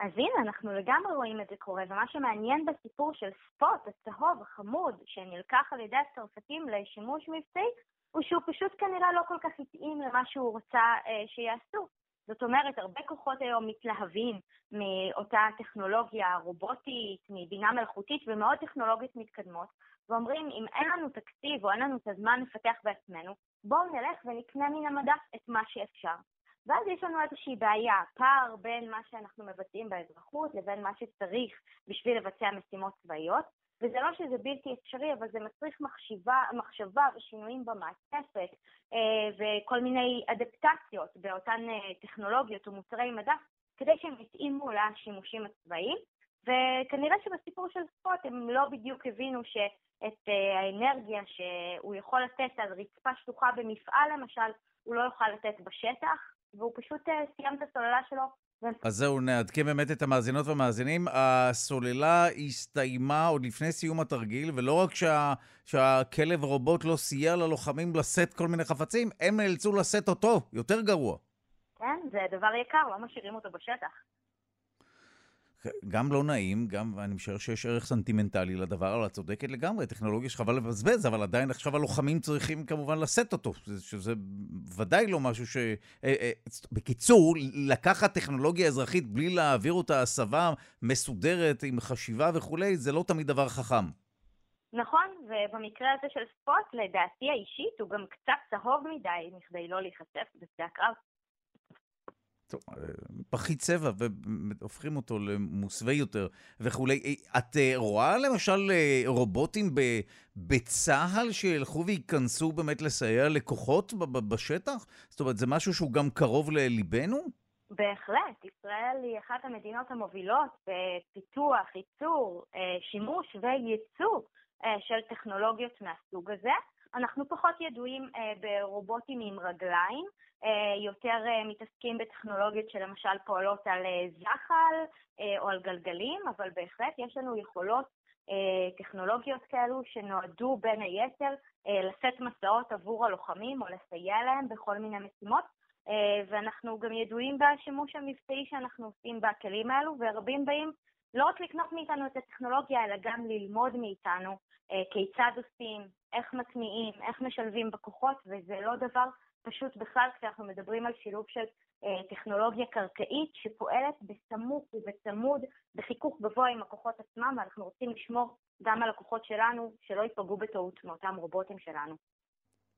אז הנה, אנחנו לגמרי רואים את זה קורה, ומה שמעניין בסיפור של ספוט, הצהוב, החמוד, שנלקח על ידי הצרפתים לשימוש מבצעי, הוא שהוא פשוט כנראה לא כל כך התאים למה שהוא רוצה אה, שיעשו. זאת אומרת, הרבה כוחות היום מתלהבים מאותה טכנולוגיה רובוטית, מבינה מלאכותית ומאוד טכנולוגיות מתקדמות, ואומרים, אם אין לנו תקציב או אין לנו את הזמן לפתח בעצמנו, בואו נלך ונקנה מן המדף את מה שאפשר. ואז יש לנו איזושהי בעיה, פער בין מה שאנחנו מבצעים באזרחות לבין מה שצריך בשביל לבצע משימות צבאיות, וזה לא שזה בלתי אפשרי, אבל זה מצריך מחשיבה, מחשבה ושינויים במעטפת אה, וכל מיני אדפטציות באותן אה, טכנולוגיות ומוצרי מדע, כדי שהם יתאימו לשימושים הצבאיים. וכנראה שבסיפור של ספוט הם לא בדיוק הבינו שאת אה, האנרגיה שהוא יכול לתת על רצפה שטוחה במפעל למשל, הוא לא יוכל לתת בשטח, והוא פשוט סיים את הסוללה שלו. אז זהו, נעדכן באמת את המאזינות והמאזינים. הסוללה הסתיימה עוד לפני סיום התרגיל, ולא רק שה, שהכלב רובוט לא סייע ללוחמים לשאת כל מיני חפצים, הם נאלצו לשאת אותו, יותר גרוע. כן, זה דבר יקר, לא משאירים אותו בשטח. גם לא נעים, גם, ואני משער שיש ערך סנטימנטלי לדבר, אבל את צודקת לגמרי, טכנולוגיה שחבל לבזבז, אבל עדיין עכשיו הלוחמים צריכים כמובן לשאת אותו, שזה ודאי לא משהו ש... אה, אה, בקיצור, לקחת טכנולוגיה אזרחית בלי להעביר אותה הסבה מסודרת עם חשיבה וכולי, זה לא תמיד דבר חכם. נכון, ובמקרה הזה של ספוט, לדעתי האישית, הוא גם קצת צהוב מדי מכדי לא להיחשף בשדה הקרב. טוב, פחית צבע והופכים אותו למוסווה יותר וכולי. את אה, רואה למשל אה, רובוטים בצה"ל שילכו וייכנסו באמת לסייע לכוחות בשטח? זאת אומרת, זה משהו שהוא גם קרוב לליבנו? בהחלט. ישראל היא אחת המדינות המובילות בפיתוח, ייצור, אה, שימוש וייצוא של טכנולוגיות מהסוג הזה. אנחנו פחות ידועים ברובוטים עם רגליים. אה, יותר אה, מתעסקים בטכנולוגיות שלמשל פועלות על אה, זחל או על גלגלים, אבל בהחלט יש לנו יכולות טכנולוגיות כאלו שנועדו בין היתר לשאת מסעות עבור הלוחמים או לסייע להם בכל מיני משימות, ואנחנו גם ידועים בשימוש המבצעי שאנחנו עושים בכלים האלו, ורבים באים לא רק לקנות מאיתנו את הטכנולוגיה, אלא גם ללמוד מאיתנו כיצד עושים, איך מטמיעים, איך משלבים בכוחות, וזה לא דבר פשוט בכלל כשאנחנו מדברים על שילוב של אה, טכנולוגיה קרקעית שפועלת בסמוך ובצמוד, בחיכוך גבוה עם הכוחות עצמם, ואנחנו רוצים לשמור גם על הכוחות שלנו, שלא ייפגעו בטעות מאותם רובוטים שלנו.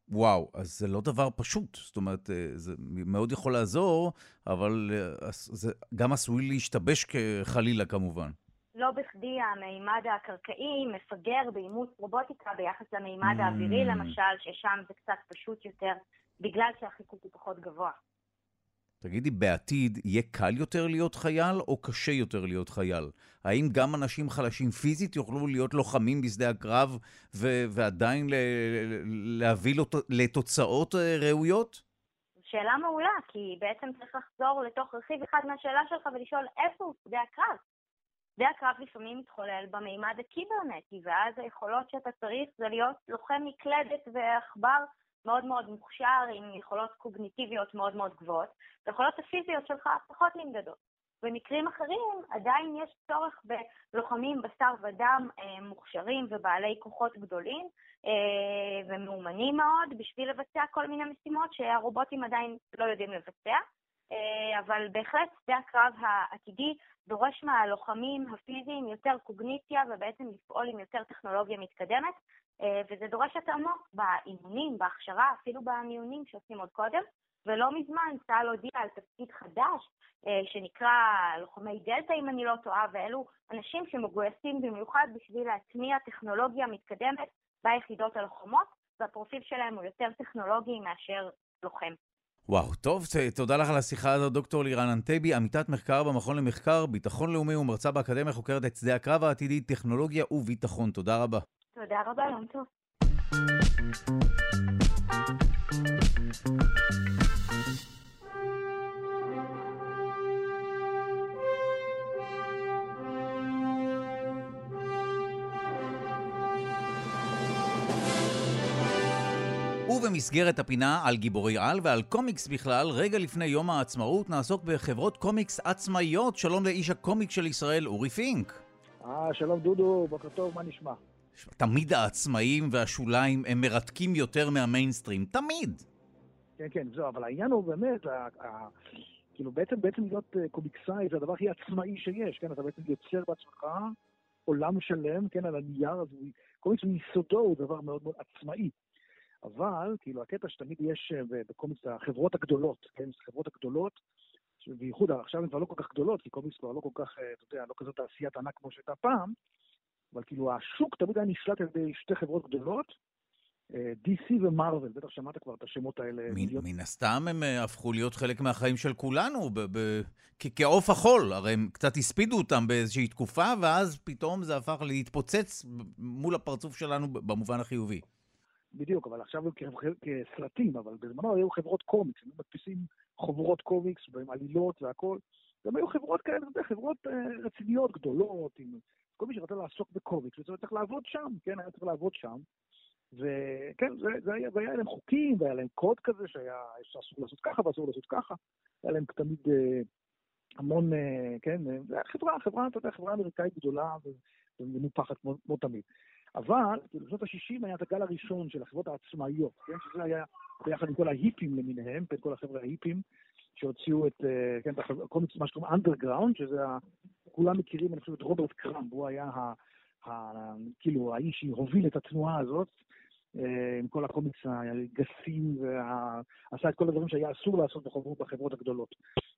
וואו, אז זה לא דבר פשוט. זאת אומרת, אה, זה מאוד יכול לעזור, אבל אה, זה גם עשוי להשתבש חלילה כמובן. לא בכדי המימד הקרקעי מפגר באימוץ רובוטיקה ביחס למימד mm. האווירי למשל, ששם זה קצת פשוט יותר בגלל שהחיכוך הוא פחות גבוה. תגידי, בעתיד יהיה קל יותר להיות חייל או קשה יותר להיות חייל? האם גם אנשים חלשים פיזית יוכלו להיות לוחמים בשדה הקרב ו- ועדיין ל- להביא לת- לתוצאות אה, ראויות? שאלה מעולה, כי בעצם צריך לחזור לתוך רכיב אחד מהשאלה שלך ולשאול איפה הוא שדה הקרב. שדה הקרב לפעמים מתחולל במימד הקיברנטי, ואז היכולות שאתה צריך זה להיות לוחם מקלדת ועכבר מאוד מאוד מוכשר, עם יכולות קוגניטיביות מאוד מאוד גבוהות, והיכולות הפיזיות שלך פחות נמדדות. במקרים אחרים עדיין יש צורך בלוחמים בשר ודם אה, מוכשרים ובעלי כוחות גדולים אה, ומאומנים מאוד בשביל לבצע כל מיני משימות שהרובוטים עדיין לא יודעים לבצע. אה, אבל בהחלט שדה הקרב העתידי דורש מהלוחמים הפיזיים יותר קוגניציה ובעצם לפעול עם יותר טכנולוגיה מתקדמת, אה, וזה דורש התאמות באימונים, בהכשרה, אפילו במיונים שעושים עוד קודם. ולא מזמן צה"ל הודיע על תפקיד חדש אה, שנקרא לוחמי דלתא, אם אני לא טועה, ואלו אנשים שמגויסים במיוחד בשביל להטמיע טכנולוגיה מתקדמת ביחידות הלוחמות, והפרופיל שלהם הוא יותר טכנולוגי מאשר לוחם. וואו, טוב, תודה לך על השיחה הזאת, דוקטור לירן אנטבי, עמיתת מחקר במכון למחקר, ביטחון לאומי ומרצה באקדמיה, חוקרת את שדה הקרב העתידי, טכנולוגיה וביטחון. תודה רבה. תודה רבה, יום טוב. ובמסגרת הפינה על גיבורי על ועל קומיקס בכלל, רגע לפני יום העצמאות נעסוק בחברות קומיקס עצמאיות. שלום לאיש הקומיקס של ישראל, אורי פינק. אה, שלום דודו, בוקר טוב, מה נשמע? תמיד העצמאים והשוליים הם מרתקים יותר מהמיינסטרים, תמיד. כן, כן, זהו, אבל העניין הוא באמת, ה, ה, כאילו בעצם, בעצם להיות אה, קומיקסאי זה הדבר הכי עצמאי שיש, כן? אתה בעצם יוצר בעצמך עולם שלם, כן, על הנייר, אז קומיקס מיסודו הוא דבר מאוד מאוד עצמאי. אבל, כאילו, הקטע שתמיד יש אה, בקומיקס, החברות הגדולות, כן, החברות הגדולות, בייחוד עכשיו הן כבר לא כל כך גדולות, כי קומיקס כבר לא כל כך, אה, אתה יודע, לא כזאת תעשיית ענק כמו שהייתה פעם, אבל כאילו השוק תמיד היה נשלט על ידי שתי חברות גדולות, אה, DC ומרוויל, בטח שמעת כבר את השמות האלה. מן הסתם הם הפכו להיות חלק מהחיים של כולנו, כעוף החול, הרי הם קצת הספידו אותם באיזושהי תקופה, ואז פתאום זה הפך להתפוצץ מול הפרצוף שלנו במובן החיובי. בדיוק, אבל עכשיו הם כסרטים, אבל בזמנו היו חברות קומיקס, הם מדפיסים חוברות קומיקס עם עלילות והכל. גם היו חברות כאלה, חברות אה, רציניות, גדולות, עם כל מי שרצה לעסוק בקומיקס, הוא צריך לעבוד שם, כן, היה צריך לעבוד שם. וכן, זה, זה היה, והיה להם חוקים, והיה להם קוד כזה שהיה אסור לעשות ככה ואסור לעשות ככה. היה להם תמיד אה, המון, אה, כן, זה היה חברה, חברה, אתה יודע, חברה אמריקאית גדולה ומנופחת כמו, כמו תמיד. אבל, כאילו, בשנות ה-60 היה את הגל הראשון של החברות העצמאיות, כן, שזה היה ביחד עם כל ההיפים למיניהם, בין כל החבר'ה ההיפים, שהוציאו את, אה, כן, את הקומיקס, מה שקוראים underground, שזה, ה, כולם מכירים, אני חושב, את רוברט קראמב, הוא היה ה... ה, כאילו האיש שהוביל את התנועה הזאת, אה, עם כל הקומיקס הגסים, ועשה את כל הדברים שהיה אסור לעשות בחברות, בחברות הגדולות.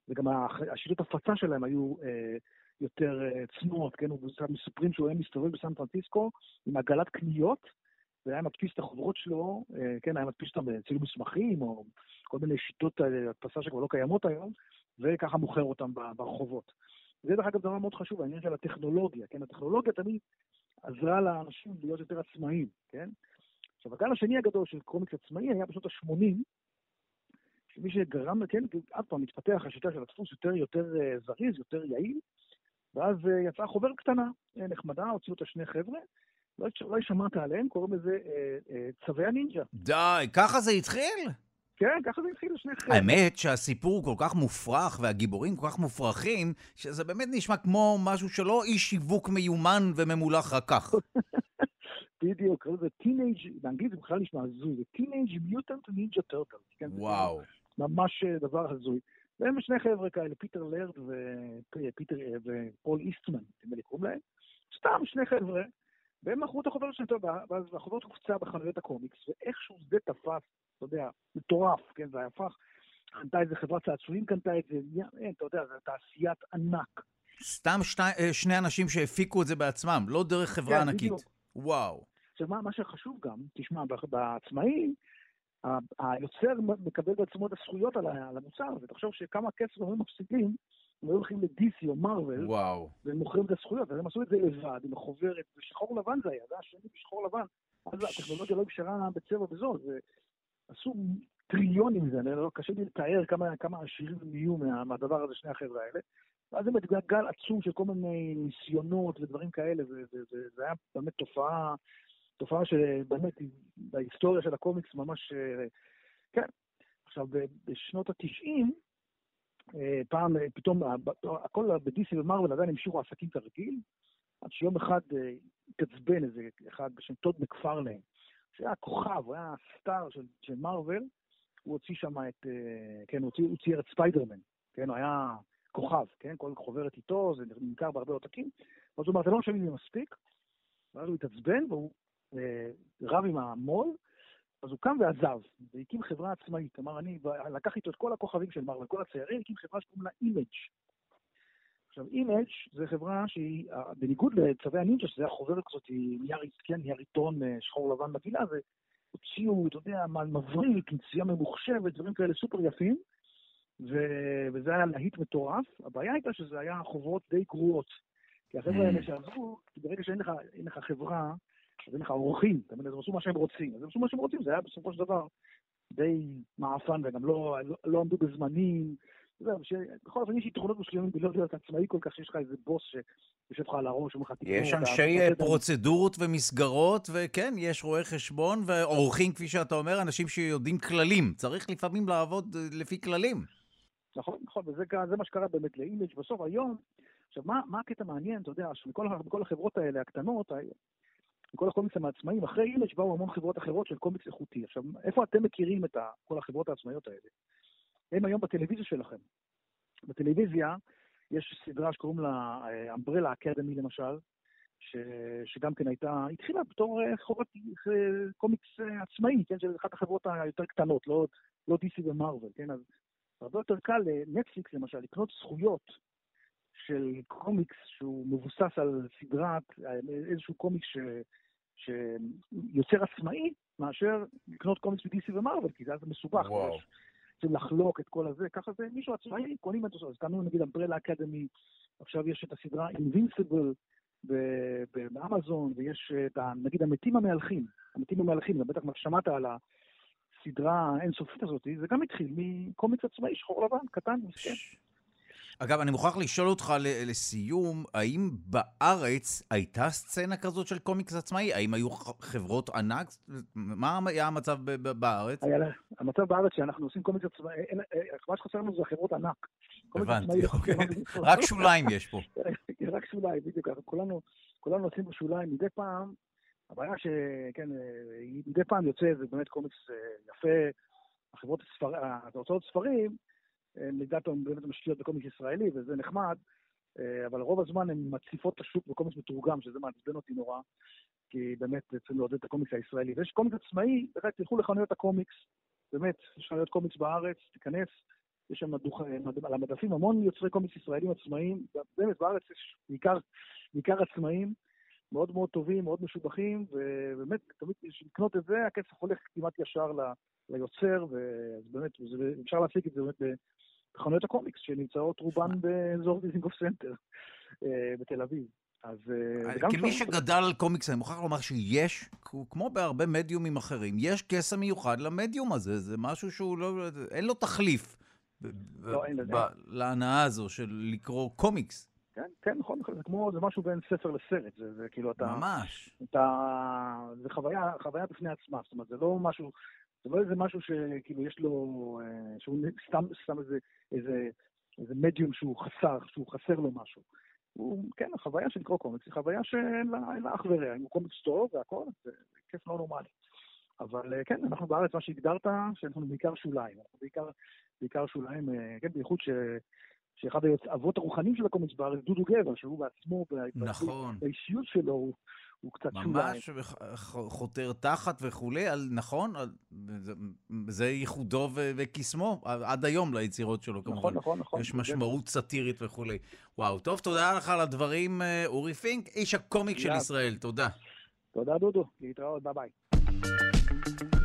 וגם השיטות הפצה שלהם היו אה, יותר אה, צנועות, כן? מספרים שהוא היה מסתובב בסן פרנסיסקו עם עגלת קניות, והיה מדפיס את החוברות שלו, כן, היה מדפיס אותם בצילום מסמכים, או כל מיני שיטות הדפסה שכבר לא קיימות היום, וככה מוכר אותם ברחובות. זה דרך אגב דבר מאוד חשוב, העניין של הטכנולוגיה, כן? הטכנולוגיה תמיד עזרה לאנשים להיות יותר עצמאיים, כן? עכשיו, הגל השני הגדול של קומיקס עצמאי היה בשנות ה-80, מה שגרם, כן, עד פעם התפתח השיטה של הדפוס יותר יותר אה, זריז, יותר יעיל, ואז אה, יצאה חוברת קטנה, אה, נחמדה, הוציאו אותה שני חבר'ה, לא אולי שמעת עליהם, קוראים לזה צבי הנינג'ה. די, ככה זה התחיל? כן, ככה זה התחיל לשני חבר'ה. האמת שהסיפור כל כך מופרך והגיבורים כל כך מופרכים, שזה באמת נשמע כמו משהו שלא איש שיווק מיומן וממולח רקח. [LAUGHS] בדיוק, זה teenage, באנגלית זה בכלל נשמע הזוי, זה Teenage Mutant Ninja Turtle. וואו. ממש אה, דבר הזוי. והם שני חבר'ה כאלה, פיטר ליירד ופיטר אה, ופול איסטמן, נדמה לי קוראים להם, סתם שני חבר'ה, והם מכרו את החוברת שלהם, ואז החוברת הופצה בחנויות הקומיקס, ואיכשהו זה תפס, אתה יודע, מטורף, כן, זה הפך, קנתה איזה חברת צעצועים קנתה את זה, אין, אתה יודע, זה תעשיית ענק. סתם שני, אה, שני אנשים שהפיקו את זה בעצמם, לא דרך חברה כן, ענקית. בדיוק. וואו. עכשיו, מה, מה שחשוב גם, תשמע, בעצמאי, היוצר מקבל בעצמו את הזכויות על המוצר הזה. תחשוב שכמה כסף הם מפסידים, הם היו הולכים לדיסי או מרוויל, והם מוכרים את הזכויות, אז הם עשו את זה לבד, עם החוברת, בשחור לבן זה היה, זה היה שני בשחור לבן. אז הטכנולוגיה לא אפשרה בצבע וזול, ועשו טריליונים מזה, לא, קשה לי לתאר כמה, כמה עשירים הם יהיו מה, מהדבר הזה, שני החבר'ה האלה. ואז זה גל עצום של כל מיני ניסיונות ודברים כאלה, וזה היה באמת תופעה תופעה שבאמת בהיסטוריה של הקומיקס ממש, אה, כן. עכשיו, בשנות ה-90, אה, פעם, אה, פתאום, הכל ב-DC ומרוויל עדיין המשיכו עסקים כרגיל, עד שיום אחד התעצבן איזה אחד בשם טוד מקפרלן, שהיה כוכב, הוא היה סטאר של, של מרוויל, הוא הוציא שם את, כן, הוא צייר את ספיידרמן, כן, הוא היה כוכב, כן, כל חוברת איתו, זה נמכר בהרבה עותקים, ואז הוא אמר, זה לא משנה לי מספיק, ואז הוא התעצבן, והוא רב עם המו"ל, אז הוא קם ועזב, והקים חברה עצמאית. אמר, אני לקח איתו את כל הכוכבים של מרוויל, כל הציירים, הקים חברה שקוראים לה Image. עכשיו, Image זה חברה שהיא, בניגוד לצבי הנינג'ה, שזה החוברת כזאת, נייר, כן, נייר עיתון אה, שחור לבן מגעילה, והוציאו, אתה יודע, מבריק, עם צביעה ממוחשבת, דברים כאלה סופר יפים, ו... וזה היה להיט מטורף. הבעיה הייתה שזה היה חוברות די גרועות. כי החבר'ה האלה mm. שעזבו, ברגע שאין לך, לך חברה אז אין לך אורחים, אתה מבין, הם עשו מה שהם רוצים. אז הם עשו מה שהם רוצים, זה היה בסופו של דבר די מעפן, וגם לא, לא, לא עמדו בזמנים. בכל אופן יש יתרונות מסוימים בלא להיות עצמאי כל כך, שיש לך איזה בוס שיושב לך על הראש, אומר לך תקראו. יש אנשי פרוצדורות ומסגרות, וכן, יש רואי חשבון ועורכים, כפי שאתה אומר, אנשים שיודעים כללים. צריך לפעמים לעבוד אה, לפי כללים. נכון, נכון, וזה מה שקרה באמת ל Image בסוף היום. עכשיו, מה, מה הקטע מעניין, אתה יודע, שבכל החברות האלה, הקטנות, מכל הקומיקסים העצמאיים, אחרי Image באו המון חברות אחרות של קומיקס איכותי. עכשיו, איפה אתם מכירים את כל החברות העצמאיות האלה? הם היום בטלוויזיה שלכם. בטלוויזיה יש סדרה שקוראים לה Umbrella אה, Academy למשל, ש, שגם כן הייתה, התחילה בתור חוברת קומיקס עצמאי, כן, של אחת החברות היותר קטנות, לא, לא DC ו Marvel, כן, אז הרבה יותר קל לנטפליקס למשל לקנות זכויות של קומיקס שהוא מבוסס על סדרת, איזשהו קומיקס ש, שיוצר עצמאי, מאשר לקנות קומיקס מ-DC ומרוויל, כי זה אז מסובך. וואו. צריכים לחלוק את כל הזה, ככה זה מישהו עצמאי, קונים את זה. אז קנו נגיד Umbrella Academy, עכשיו יש את הסדרה Invincible באמזון, ויש את, נגיד, המתים המהלכים, המתים המהלכים, בטח שמעת על הסדרה האינסופית הזאת, זה גם התחיל מקומיקס עצמאי, שחור לבן, קטן, מסכן. אגב, אני מוכרח לשאול אותך לסיום, האם בארץ הייתה סצנה כזאת של קומיקס עצמאי? האם היו חברות ענק? מה היה המצב בארץ? היה, המצב בארץ שאנחנו עושים קומיקס עצמאי, מה שחסר לנו זה חברות ענק. הבנתי, אוקיי. רק שוליים יש פה. [LAUGHS] רק שוליים, בדיוק ככה. כולנו עושים בשוליים מדי פעם. הבעיה שכן, מדי פעם יוצא איזה באמת קומיקס אה, יפה, החברות, ההוצאות ספרים, לדעתו באמת משקיעות בקומיקס ישראלי, וזה נחמד, אה, אבל רוב הזמן הן מציפות את השוק בקומיקס מתורגם, שזה מעצבן אותי נורא, כי באמת צריכים לעודד את הקומיקס הישראלי. ויש קומיקס עצמאי, באמת, תלכו לחנויות הקומיקס, באמת, יש חנויות קומיקס בארץ, תיכנס, יש שם דוח, על המדפים המון יוצרי קומיקס ישראלים עצמאיים, באמת, בארץ יש בעיקר עצמאים, מאוד מאוד טובים, מאוד משובחים, ובאמת, תמיד לקנות את זה, הכסף הולך כמעט ישר ליוצר, ובאמת, אפשר להשיג את זה באמת בחנויות הקומיקס שנמצאות רובן באזור דיזינגוף סנטר אה, בתל אביב. אז... אה, כמי שגדל על קומיקס, אני מוכרח לומר שיש, כמו בהרבה מדיומים אחרים, יש קסם מיוחד למדיום הזה, זה משהו שהוא לא... אין לו תחליף. לא, אין לזה. להנאה הזו של לקרוא קומיקס. כן, כן, נכון, נכון, זה כמו, זה משהו בין ספר לסרט, זה, זה כאילו אתה... ממש. אתה, זה חוויה, חוויה בפני עצמה, זאת אומרת, זה לא משהו, זה לא איזה משהו שכאילו יש לו, אה, שהוא סתם, סתם איזה, איזה, איזה מדיום שהוא חסר, שהוא חסר לו משהו. הוא, כן, החוויה של לקרוא קומיקס היא חוויה שאין לה אח ורע, הוא קומיקס טוב והכל, זה כיף לא נורמלי. אבל אה, כן, אנחנו בארץ, מה שהגדרת, שאנחנו בעיקר שוליים. אנחנו בעיקר, בעיקר שוליים, אה, כן, בייחוד ש... שאחד האבות הרוחנים של הקומיקס בארץ, דודו גבע, שהוא בעצמו, נכון. באישיות שלו, הוא, הוא קצת שוליים. ממש חותר תחת וכולי, על, נכון? על, זה, זה ייחודו וקסמו עד היום ליצירות שלו, כמובן. נכון, נכון, נכון. יש משמעות סאטירית וכולי. וואו, טוב, תודה לך על הדברים, אה, אורי פינק, איש הקומיק של ישראל, תודה. תודה, דודו. להתראות, ביי ביי.